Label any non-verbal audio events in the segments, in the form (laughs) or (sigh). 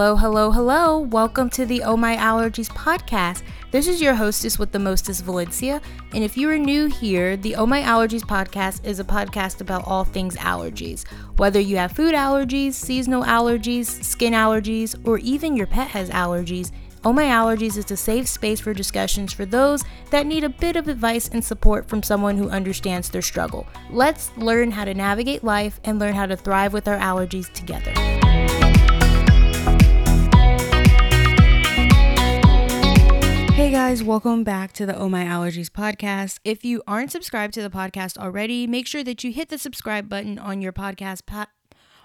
Hello, hello, hello. Welcome to the Oh My Allergies podcast. This is your hostess with the mostest, Valencia. And if you are new here, the Oh My Allergies podcast is a podcast about all things allergies. Whether you have food allergies, seasonal allergies, skin allergies, or even your pet has allergies, Oh My Allergies is a safe space for discussions for those that need a bit of advice and support from someone who understands their struggle. Let's learn how to navigate life and learn how to thrive with our allergies together. Hey guys, welcome back to the Oh My Allergies podcast. If you aren't subscribed to the podcast already, make sure that you hit the subscribe button on your podcast pa-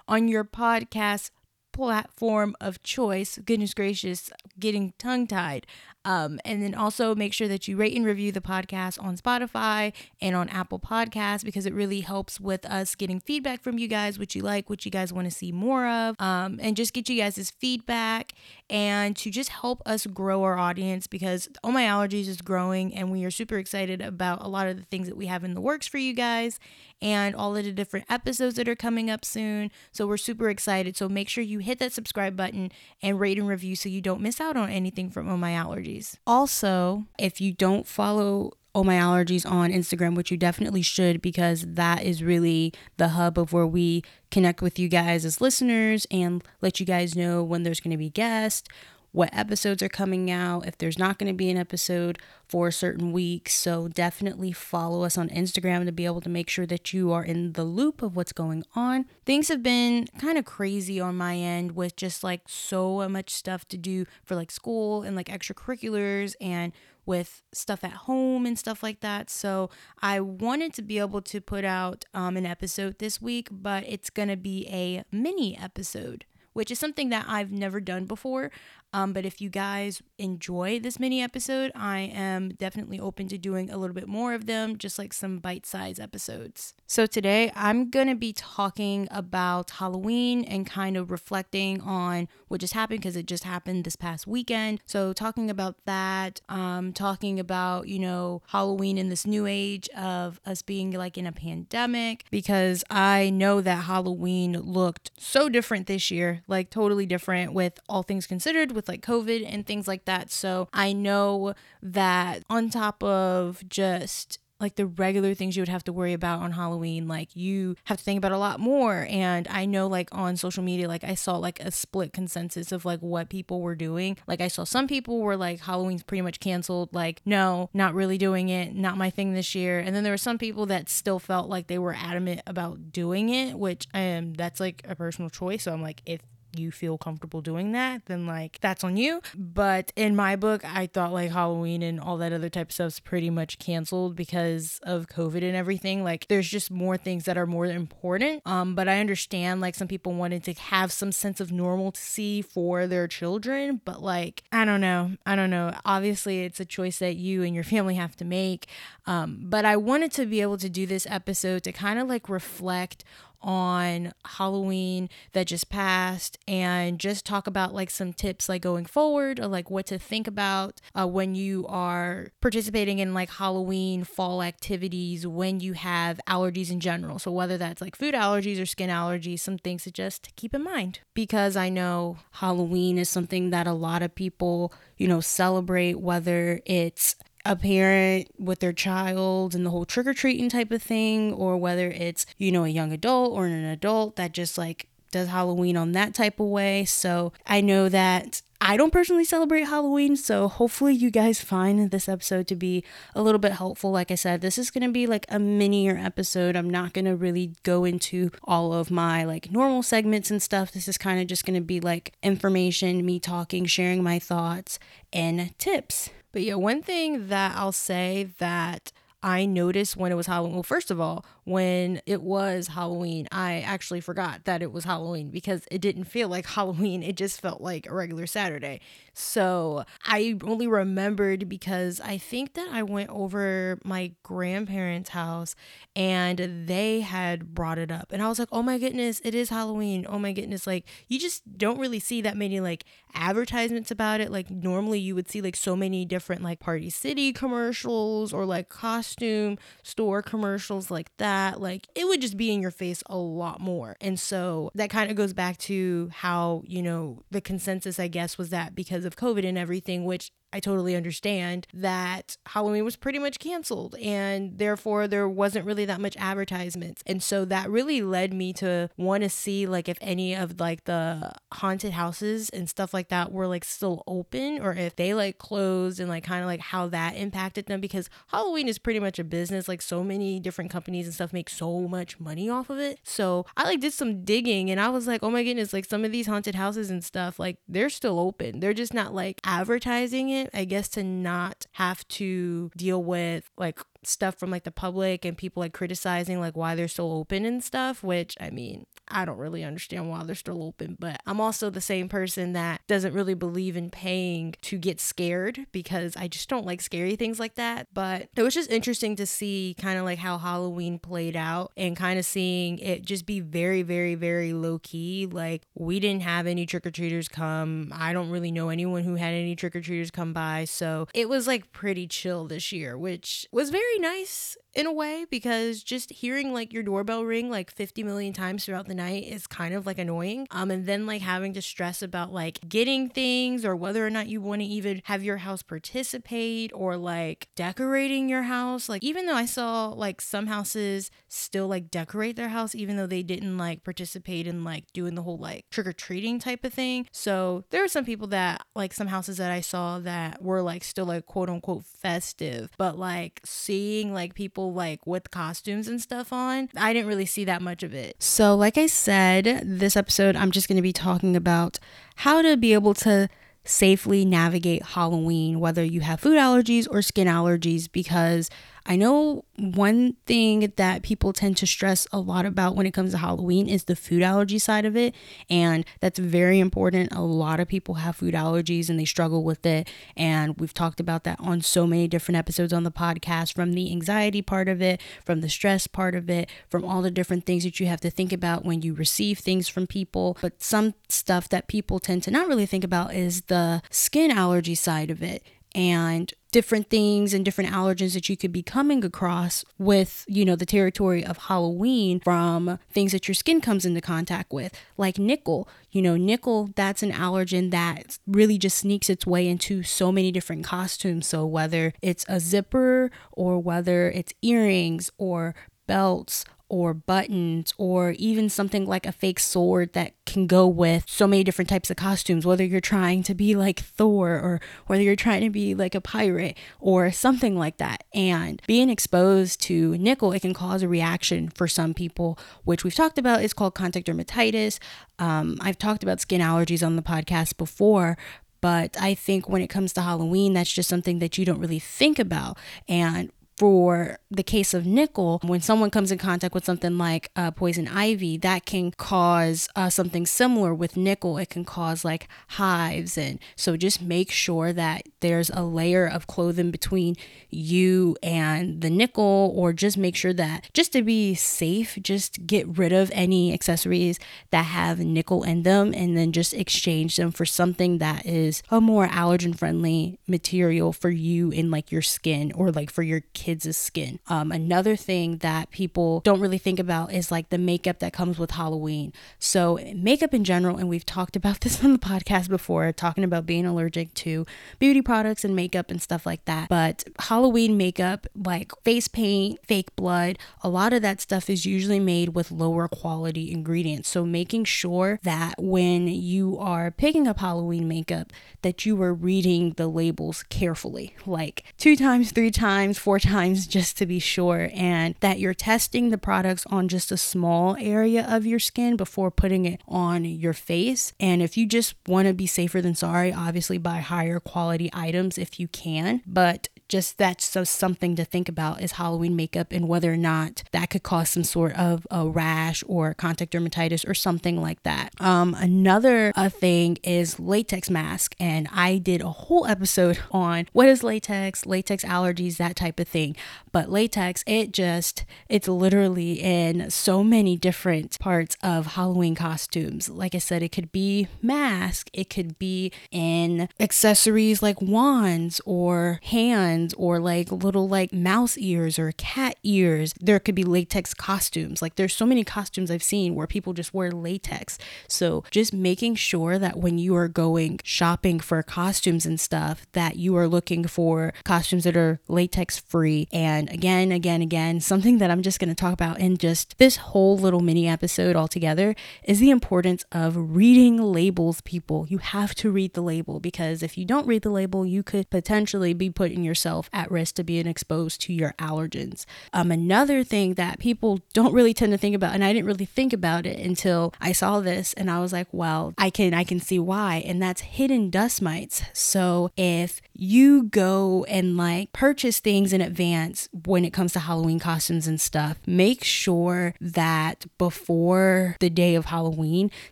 on your podcast platform of choice. Goodness gracious, getting tongue tied. Um, and then also make sure that you rate and review the podcast on Spotify and on Apple Podcasts because it really helps with us getting feedback from you guys, what you like, what you guys want to see more of, um, and just get you guys' feedback and to just help us grow our audience because Oh My Allergies is growing and we are super excited about a lot of the things that we have in the works for you guys and all of the different episodes that are coming up soon. So we're super excited. So make sure you hit that subscribe button and rate and review so you don't miss out on anything from Oh My Allergies. Also, if you don't follow Oh My Allergies on Instagram, which you definitely should because that is really the hub of where we connect with you guys as listeners and let you guys know when there's going to be guests, what episodes are coming out, if there's not going to be an episode for a certain week. So definitely follow us on Instagram to be able to make sure that you are in the loop of what's going on. Things have been kind of crazy on my end with just like so much stuff to do for like school and like extracurriculars and with stuff at home and stuff like that. So I wanted to be able to put out um, an episode this week, but it's going to be a mini episode which is something that I've never done before. Um, but if you guys enjoy this mini episode, I am definitely open to doing a little bit more of them, just like some bite size episodes. So today I'm going to be talking about Halloween and kind of reflecting on what just happened because it just happened this past weekend. So talking about that, um, talking about, you know, Halloween in this new age of us being like in a pandemic because I know that Halloween looked so different this year, like totally different with all things considered, with like COVID and things like that. So I know that on top of just like the regular things you would have to worry about on Halloween, like you have to think about a lot more. And I know, like on social media, like I saw like a split consensus of like what people were doing. Like I saw some people were like, Halloween's pretty much canceled. Like, no, not really doing it, not my thing this year. And then there were some people that still felt like they were adamant about doing it, which um, that's like a personal choice. So I'm like, if you feel comfortable doing that, then like that's on you. But in my book, I thought like Halloween and all that other type of stuff's pretty much canceled because of COVID and everything. Like there's just more things that are more important. Um, but I understand like some people wanted to have some sense of normalcy for their children, but like I don't know. I don't know. Obviously it's a choice that you and your family have to make. Um, but I wanted to be able to do this episode to kind of like reflect on Halloween that just passed and just talk about like some tips like going forward or like what to think about uh, when you are participating in like Halloween fall activities when you have allergies in general. So whether that's like food allergies or skin allergies, some things to just keep in mind because I know Halloween is something that a lot of people, you know, celebrate whether it's a parent with their child and the whole trick or treating type of thing, or whether it's, you know, a young adult or an adult that just like does Halloween on that type of way. So I know that I don't personally celebrate Halloween, so hopefully you guys find this episode to be a little bit helpful. Like I said, this is going to be like a minier episode. I'm not going to really go into all of my like normal segments and stuff. This is kind of just going to be like information, me talking, sharing my thoughts and tips. But yeah, one thing that I'll say that I noticed when it was Halloween. Well, first of all, when it was Halloween, I actually forgot that it was Halloween because it didn't feel like (laughs) Halloween. It just felt like a regular Saturday. So I only remembered because I think that I went over my grandparents' house and they had brought it up. And I was like, oh my goodness, it is Halloween. Oh my goodness. Like, you just don't really see that many like advertisements about it. Like, normally you would see like so many different like Party City commercials or like costume store commercials like that. Like, it would just be in your face a lot more. And so that kind of goes back to how, you know, the consensus, I guess, was that because of COVID and everything, which I totally understand that Halloween was pretty much canceled and therefore there wasn't really that much advertisements. And so that really led me to want to see like if any of like the haunted houses and stuff like that were like still open or if they like closed and like kind of like how that impacted them because Halloween is pretty much a business like so many different companies and stuff make so much money off of it. So I like did some digging and I was like, "Oh my goodness, like some of these haunted houses and stuff like they're still open. They're just not like advertising it I guess, to not have to deal with like stuff from like the public and people like criticizing like why they're still open and stuff, which I mean, I don't really understand why they're still open, but I'm also the same person that doesn't really believe in paying to get scared because I just don't like scary things like that. But it was just interesting to see kind of like how Halloween played out and kind of seeing it just be very, very, very low key. Like, we didn't have any trick or treaters come. I don't really know anyone who had any trick or treaters come by. So it was like pretty chill this year, which was very nice in a way because just hearing like your doorbell ring like 50 million times throughout the night is kind of like annoying. Um, and then like having to stress about like getting things or whether or not you want to even have your house participate or like decorating your house. Like, even though I saw like some houses still like decorate their house, even though they didn't like participate in like doing the whole like trick or treating type of thing. So there are some people that like some houses that I saw that were like still like quote unquote festive, but like seeing like people like with costumes and stuff on. I didn't really see that much of it. So, like I said, this episode I'm just going to be talking about how to be able to safely navigate Halloween, whether you have food allergies or skin allergies, because I know one thing that people tend to stress a lot about when it comes to Halloween is the food allergy side of it. And that's very important. A lot of people have food allergies and they struggle with it. And we've talked about that on so many different episodes on the podcast from the anxiety part of it, from the stress part of it, from all the different things that you have to think about when you receive things from people. But some stuff that people tend to not really think about is the skin allergy side of it and different things and different allergens that you could be coming across with, you know, the territory of Halloween from things that your skin comes into contact with, like nickel. You know, nickel, that's an allergen that really just sneaks its way into so many different costumes. So whether it's a zipper or whether it's earrings or belts or buttons or even something like a fake sword that can go with so many different types of costumes whether you're trying to be like Thor or whether you're trying to be like a pirate or something like that and being exposed to nickel it can cause a reaction for some people which we've talked about is called contact dermatitis um, I've talked about skin allergies on the podcast before but I think when it comes to Halloween, that's just something that you don't really think about. And for the case of nickel, when someone comes in contact with something like uh, poison ivy, that can cause uh, something similar with nickel. It can cause like hives. And so just make sure that there's a layer of clothing between you and the nickel, or just make sure that just to be safe, just get rid of any accessories that have nickel in them and then just exchange them for something that is a more allergen friendly material for you in like your skin or like for your kids kids' skin. Um, another thing that people don't really think about is like the makeup that comes with Halloween. So, makeup in general, and we've talked about (laughs) this on the podcast before, talking about being allergic to beauty products and makeup and stuff like that. But Halloween makeup, like face paint, fake blood, a lot of that stuff is usually made with lower quality ingredients. So, making sure that when you are picking up Halloween makeup, that you are reading the labels carefully, like two times, three times, four times times just to be sure, and that you're testing the products on just a small area of your skin before putting it on your face. And if you just want to be safer than sorry, obviously buy higher quality items if you can, but just that's so something to think about is Halloween makeup and whether or not that could cause some sort of a rash or contact dermatitis or something like that. Um, another uh, thing is latex mask, and I did a whole episode (laughs) on what is latex, latex allergies, that type of thing. But latex, it just it's literally in so many different parts of Halloween costumes. Like I said, it could be mask, it could be in accessories like wands or hands or like little like mouse ears or cat ears. There could be latex costumes. Like there's so many costumes I've seen where people just wear latex. So just making sure that when you are going shopping for costumes and stuff that you are looking for costumes that are latex free and again again again something that I'm just going to talk about in just this whole little mini episode altogether is the importance of reading labels people. You have to read the label because if you don't read the label, you could potentially be putting yourself at risk to being exposed to your allergens. Um, another thing that people don't really tend to think about, and I didn't really think about it until I saw this, and I was like, well, I can I can see why, and that's hidden dust mites. So if you go and like purchase things in advance when it comes to Halloween costumes and stuff, make sure that before the day of Halloween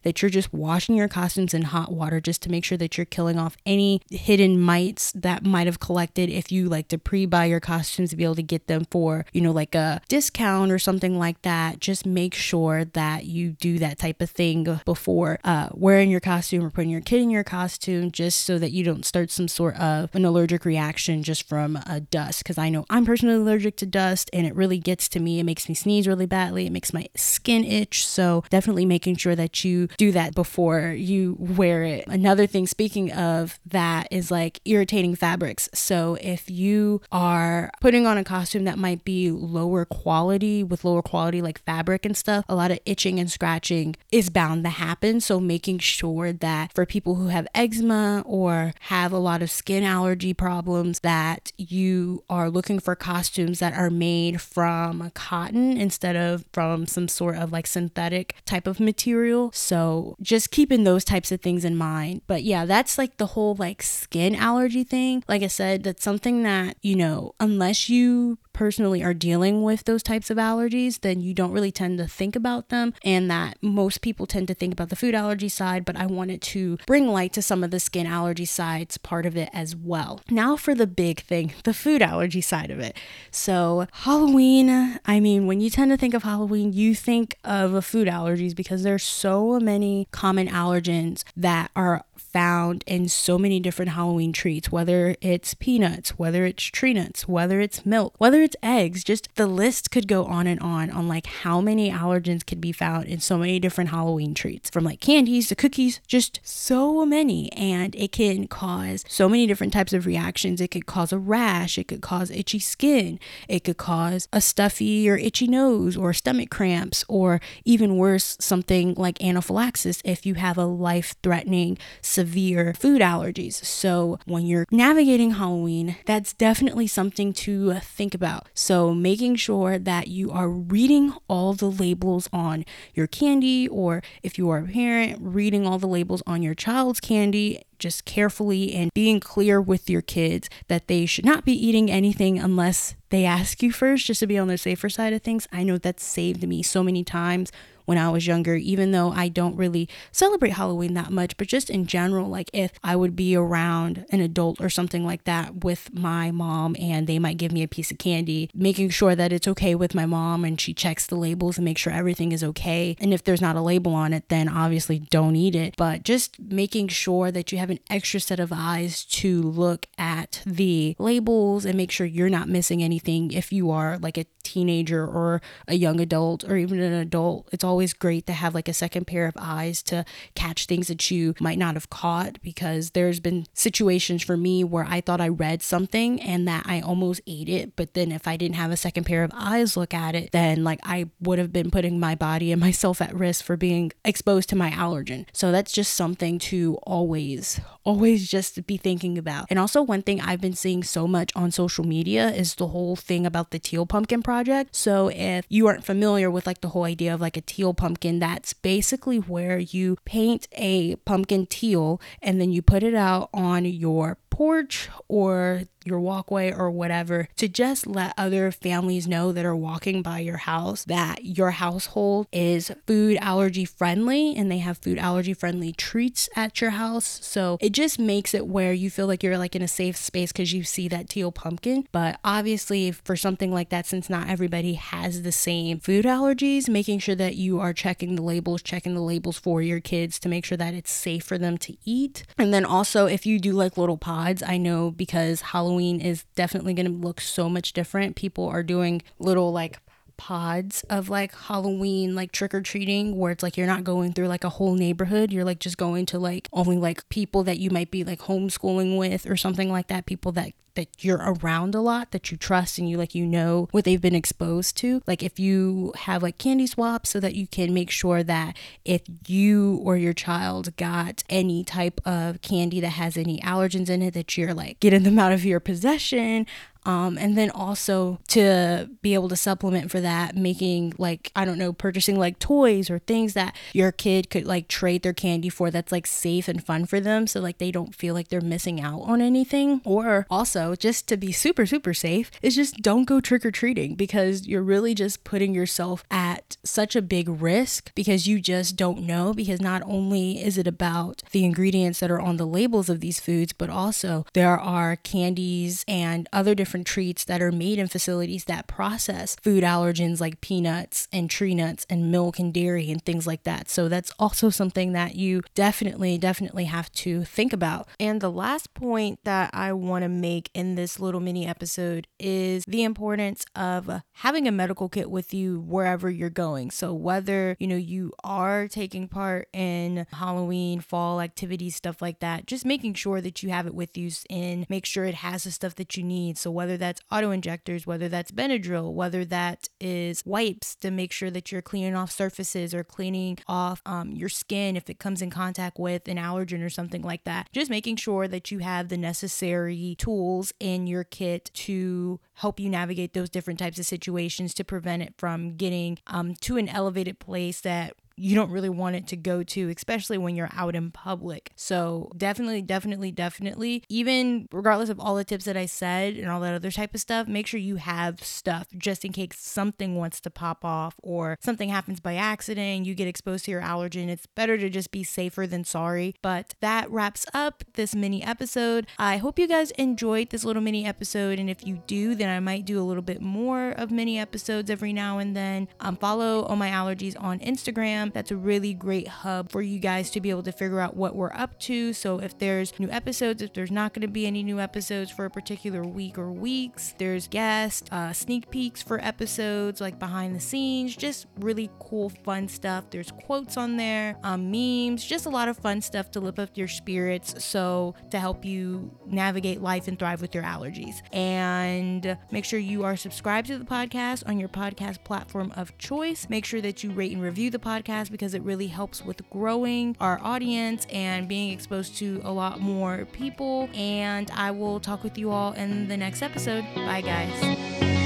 that you're just washing your costumes in hot water just to make sure that you're killing off any hidden mites that might have collected if you like to pre-buy your costumes to be able to get them for, you know, like a discount or something like that. Just make sure that you do that type of thing before uh, wearing your costume or putting your kid in your costume just so that you don't start some sort of an allergic reaction just from a dust because I know I'm personally allergic to dust and it really gets to me. It makes me sneeze really badly. It makes my skin itch. So definitely making sure that you do that before you wear it. Another thing, speaking of that, is like irritating fabrics. So if you are putting on a costume that might be lower quality with lower quality like fabric and stuff, a lot of itching and scratching is bound to happen. So making sure that for people who have eczema or have a lot of skin allergy problems that you are looking for costumes that are made from cotton instead of from some sort of like synthetic type of material. So just keeping those types of things in mind. But yeah, that's like the whole like skin allergy thing. Like I said, that's something that, you know, unless you personally are dealing with those types of allergies, then you don't really tend to think about them. And that most people tend to think about the food allergy side, but I wanted to bring light to some of the skin allergy sides part of it as well. Now for the big thing the food allergy side of it. So, Halloween, I mean, when you tend to think of Halloween, you think of food allergies because there's so many common allergens that are found in so many different Halloween treats, whether it's peanuts, whether it's tree nuts, whether it's milk, whether it's eggs, just the list could go on and on on like how many allergens could be found in so many different Halloween treats, from like candies to cookies, just so many. And it can cause so many different types of reactions. It could cause a rash, it could cause itchy skin, it could cause a stuffy or itchy nose or stomach cramps, or even worse, something like anaphylaxis if you have a life threatening severe food allergies. So, when you're navigating Halloween, that's definitely something to uh, think about. So, making sure that you are reading all the labels on your candy, or if you are a parent, reading all the labels on your child's candy just carefully and being clear with your kids that they should not be eating anything unless they ask you first, just to be on the safer side of things. I know that saved me so many times when I was younger, even though I don't really celebrate Halloween that much, but just in general, like if I would be around an adult or something like that with my mom and they might give me a piece of candy, making sure that it's okay with my mom and she checks the labels and make sure everything is okay. And if there's not a label on it, then obviously don't eat it. But just making sure that you have an extra set of eyes to look at the labels and make sure you're not missing anything if you are like a teenager or a young adult or even an adult. It's always great to have like a second pair of eyes to catch things that you might not have caught because there's been situations for me where I thought I read something and that I almost ate it. But then if I didn't have a second pair of eyes look at it, then like I would have been putting my body and (laughs) myself at risk for being exposed to my allergen. So that's just something to always, always just be thinking about. And also, one thing I've been seeing so much on social media is the whole thing about the teal pumpkin project. So, if you aren't familiar with like the whole idea of like a teal pumpkin, that's basically where you paint a pumpkin teal and then you put it out on your porch or your walkway or whatever to just let other families know that are walking by your house that your household is food allergy friendly and they have food allergy friendly treats at your house. So it just makes it where you feel like you're like in a safe space because you see that teal pumpkin. But obviously, for something like that, since not everybody has the same food allergies, making sure that you are checking the labels, checking the labels for your kids to make sure that it's safe for them to eat. And then also, if you do like little pods, I know because Halloween is definitely going to look so much different. People are doing little like pods of like Halloween like trick or treating where it's like you're not going through like a whole neighborhood. You're like just going to like only like people that you might be like homeschooling with or something like that, people that that you're around a lot that you trust and you like you know what they've been exposed to like if you have like candy swaps so that you can make sure that if you or your child got any type of candy that has any allergens in it that you're like getting them (laughs) out of your possession um, and then also to be able to supplement for that, making like, I don't know, purchasing like toys or things that your kid could like trade their candy for that's like safe and fun for them. So like they don't feel like they're missing out on anything. Or also, just to be super, super safe, is just don't go trick or treating because you're really just putting yourself at such a big risk because you just don't know. Because not only is it about the ingredients that are on the labels of these foods, but also there are candies and other different treats that are made in facilities that process food allergens like peanuts and tree nuts and milk and dairy and things like that. So that's also something that you definitely, definitely have to think about. And the last point that I want to make in this little mini episode is the importance of having a medical kit with you wherever you're going. So whether, you know, you are taking part in Halloween, fall activities, stuff like that, just making sure that you have it with you and make sure it has the stuff that you need. So whether that's auto injectors, whether that's Benadryl, whether that is wipes to make sure that you're cleaning off surfaces or cleaning off um, your skin if it comes in contact with an allergen or something like that. Just making sure that you have the necessary tools in your kit to help you navigate those different types of situations to prevent it from getting um, to an elevated place that you don't really want it to go to, especially when you're out in public. So, definitely, definitely, definitely, even regardless of all the tips that I said and all that other type of stuff, make sure you have stuff just in case something wants to pop off or something happens by accident, you get exposed to your allergen. It's better to just be safer than sorry. But that wraps up this mini episode. I hope you guys enjoyed this little mini episode. And if you do, then I might do a little bit more of mini episodes every now and then. Um, follow all my allergies on Instagram Instagram. That's a really great hub for you guys to be able to figure out what we're up to. So if there's new episodes, if there's not going to be any new episodes for a particular week or weeks, there's guest uh, sneak peeks for episodes, like behind the scenes, just really cool, fun stuff. There's quotes on there, um, memes, just a lot of fun stuff to lift up your spirits. So to help you navigate life and thrive with your allergies. And make sure you are subscribed to the podcast on your podcast platform of choice. Make sure that you rate and review the podcast podcast because it really helps with growing our audience and being exposed to a lot more people. And I will talk with you all in the next episode. Bye, guys.